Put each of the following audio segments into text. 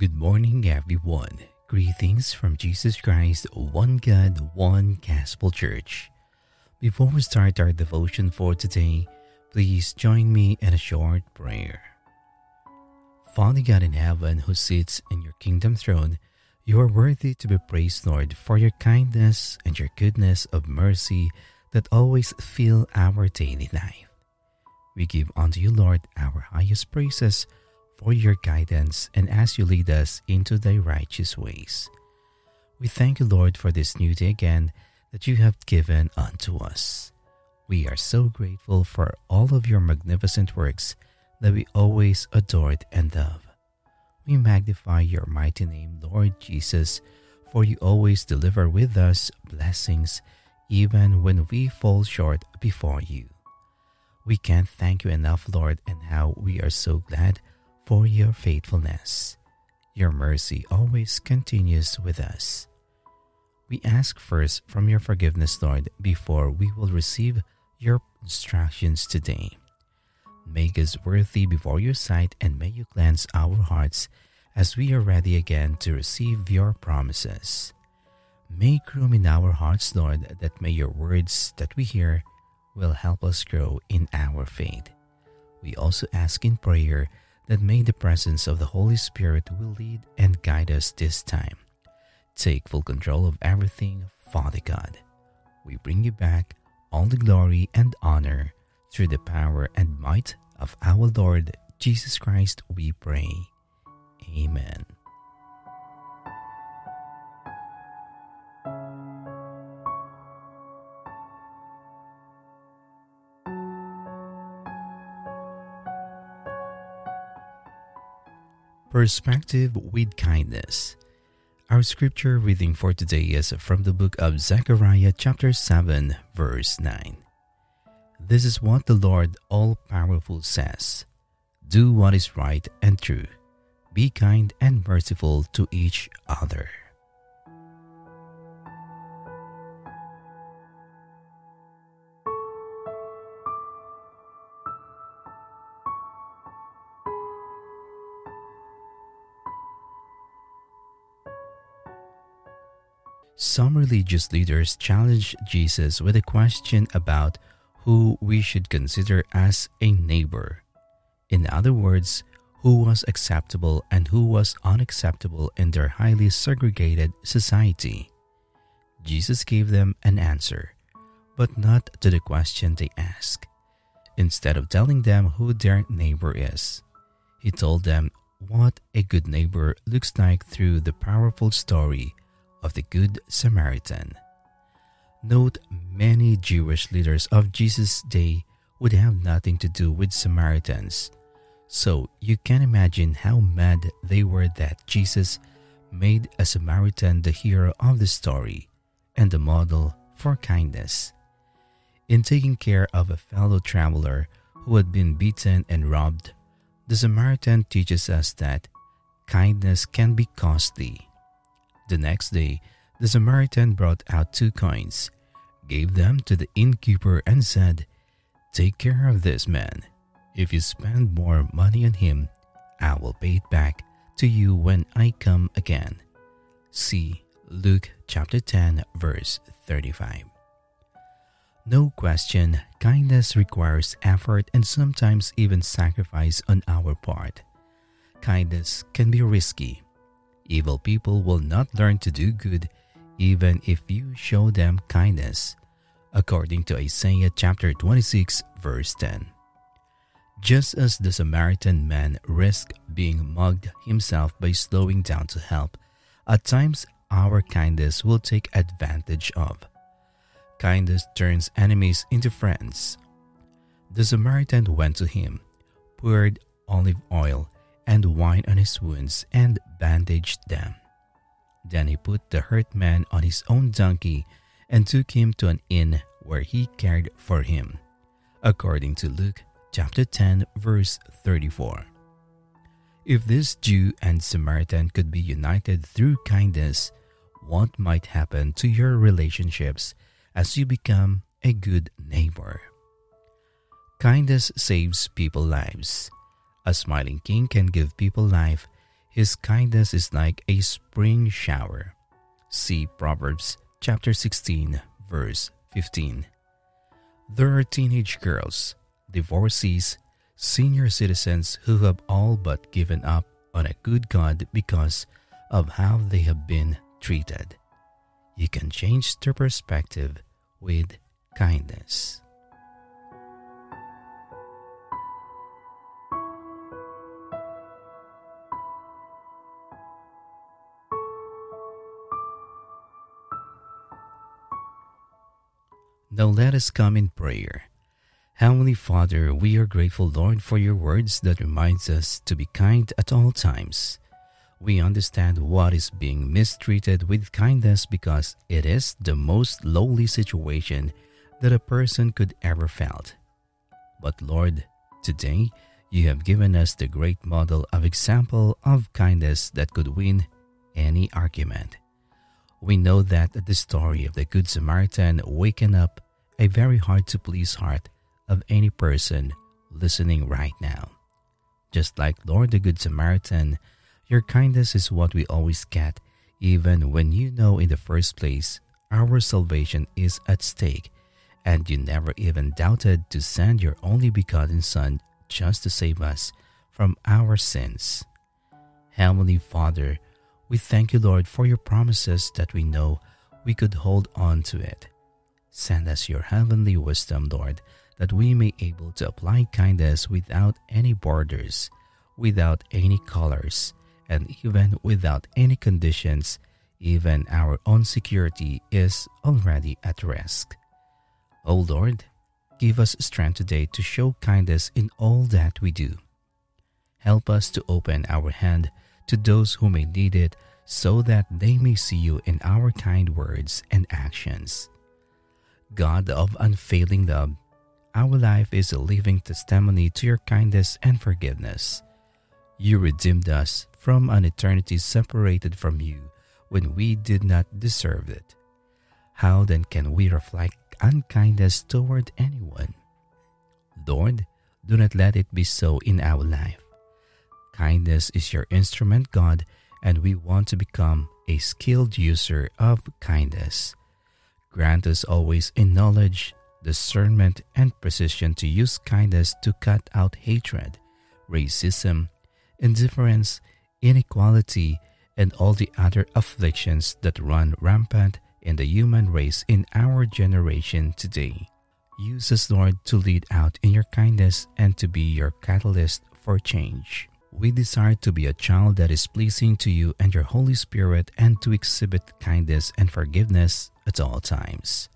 Good morning, everyone. Greetings from Jesus Christ, one God, one Gospel Church. Before we start our devotion for today, please join me in a short prayer. Father God in heaven, who sits in your kingdom throne, you are worthy to be praised, Lord, for your kindness and your goodness of mercy that always fill our daily life. We give unto you, Lord, our highest praises for your guidance and as you lead us into thy righteous ways. We thank you, Lord, for this new day again that you have given unto us. We are so grateful for all of your magnificent works that we always adored and love. We magnify your mighty name, Lord Jesus, for you always deliver with us blessings even when we fall short before you. We can't thank you enough, Lord, and how we are so glad for your faithfulness. Your mercy always continues with us. We ask first from your forgiveness, Lord, before we will receive your instructions today. Make us worthy before your sight and may you cleanse our hearts as we are ready again to receive your promises. Make room in our hearts, Lord, that may your words that we hear will help us grow in our faith. We also ask in prayer that may the presence of the Holy Spirit will lead and guide us this time. Take full control of everything, Father God. We bring you back all the glory and honor through the power and might of our Lord Jesus Christ, we pray. Amen. Perspective with Kindness. Our scripture reading for today is from the book of Zechariah, chapter 7, verse 9. This is what the Lord All Powerful says Do what is right and true, be kind and merciful to each other. Some religious leaders challenged Jesus with a question about who we should consider as a neighbor. In other words, who was acceptable and who was unacceptable in their highly segregated society. Jesus gave them an answer, but not to the question they asked. Instead of telling them who their neighbor is, he told them what a good neighbor looks like through the powerful story of the Good Samaritan. Note many Jewish leaders of Jesus' day would have nothing to do with Samaritans, so you can imagine how mad they were that Jesus made a Samaritan the hero of the story and the model for kindness. In taking care of a fellow traveler who had been beaten and robbed, the Samaritan teaches us that kindness can be costly the next day, the Samaritan brought out two coins, gave them to the innkeeper, and said, Take care of this man. If you spend more money on him, I will pay it back to you when I come again. See Luke chapter 10, verse 35. No question, kindness requires effort and sometimes even sacrifice on our part. Kindness can be risky Evil people will not learn to do good even if you show them kindness, according to Isaiah chapter 26, verse 10. Just as the Samaritan man risked being mugged himself by slowing down to help, at times our kindness will take advantage of. Kindness turns enemies into friends. The Samaritan went to him, poured olive oil, and wine on his wounds and bandaged them. Then he put the hurt man on his own donkey and took him to an inn where he cared for him, according to Luke chapter 10 verse 34. If this Jew and Samaritan could be united through kindness, what might happen to your relationships as you become a good neighbor? Kindness saves people lives. A smiling king can give people life. His kindness is like a spring shower. See Proverbs chapter 16, verse 15. There are teenage girls, divorcees, senior citizens who have all but given up on a good God because of how they have been treated. You can change their perspective with kindness. Now let us come in prayer. Heavenly Father, we are grateful, Lord, for your words that reminds us to be kind at all times. We understand what is being mistreated with kindness because it is the most lowly situation that a person could ever felt. But Lord, today you have given us the great model of example of kindness that could win any argument. We know that the story of the Good Samaritan waken up a very hard to please heart of any person listening right now. Just like Lord the Good Samaritan, your kindness is what we always get, even when you know in the first place our salvation is at stake, and you never even doubted to send your only begotten Son just to save us from our sins. Heavenly Father, we thank you, Lord, for your promises that we know we could hold on to it. Send us your heavenly wisdom, Lord, that we may able to apply kindness without any borders, without any colors, and even without any conditions, even our own security is already at risk. O Lord, give us strength today to show kindness in all that we do. Help us to open our hand to those who may need it so that they may see you in our kind words and actions. God of unfailing love, our life is a living testimony to your kindness and forgiveness. You redeemed us from an eternity separated from you when we did not deserve it. How then can we reflect unkindness toward anyone? Lord, do not let it be so in our life. Kindness is your instrument, God, and we want to become a skilled user of kindness. Grant us always in knowledge, discernment, and precision to use kindness to cut out hatred, racism, indifference, inequality, and all the other afflictions that run rampant in the human race in our generation today. Use us, Lord, to lead out in your kindness and to be your catalyst for change. We desire to be a child that is pleasing to you and your Holy Spirit and to exhibit kindness and forgiveness at all times.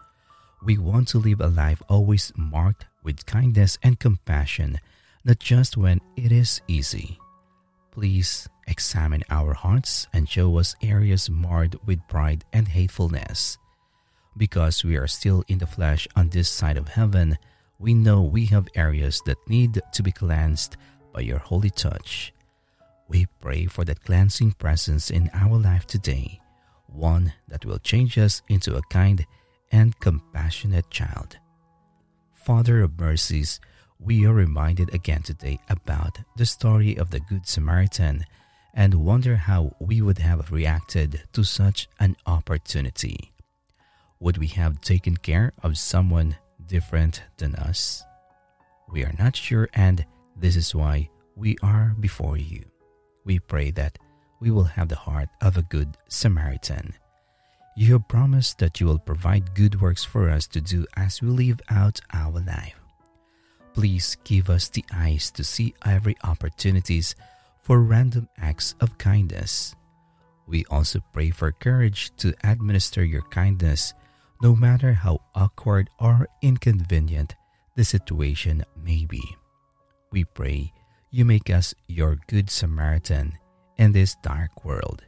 We want to live a life always marked with kindness and compassion, not just when it is easy. Please examine our hearts and show us areas marred with pride and hatefulness. Because we are still in the flesh on this side of heaven, we know we have areas that need to be cleansed by your holy touch. We pray for that cleansing presence in our life today, one that will change us into a kind and compassionate child. Father of mercies, we are reminded again today about the story of the Good Samaritan and wonder how we would have reacted to such an opportunity. Would we have taken care of someone different than us? We are not sure, and this is why we are before you. We pray that we will have the heart of a good Samaritan. You have promised that you will provide good works for us to do as we live out our life. Please give us the eyes to see every opportunities for random acts of kindness. We also pray for courage to administer your kindness no matter how awkward or inconvenient the situation may be. We pray you make us your good Samaritan in this dark world.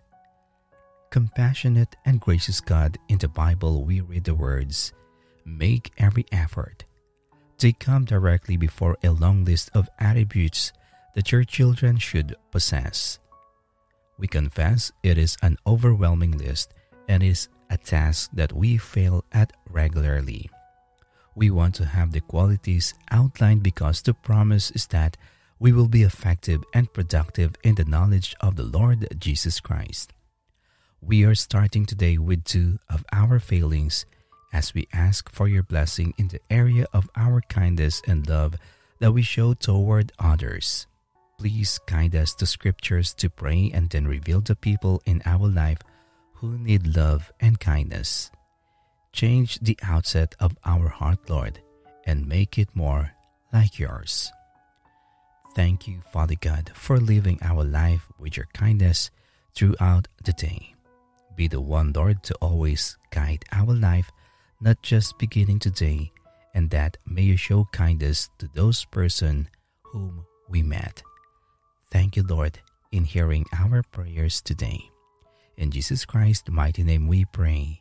Compassionate and gracious God, in the Bible we read the words, Make every effort they come directly before a long list of attributes that your children should possess. We confess it is an overwhelming list and is a task that we fail at regularly. We want to have the qualities outlined because the promise is that we will be effective and productive in the knowledge of the Lord Jesus Christ. We are starting today with two of our failings as we ask for your blessing in the area of our kindness and love that we show toward others. Please guide us to scriptures to pray and then reveal the people in our life who need love and kindness. Change the outset of our heart, Lord, and make it more like yours. Thank you, Father God, for living our life with your kindness throughout the day. Be the one, Lord, to always guide our life, not just beginning today, and that may you show kindness to those person whom we met. Thank you, Lord, in hearing our prayers today. In Jesus Christ's mighty name we pray.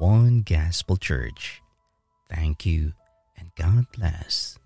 One Gospel Church. Thank you and God bless.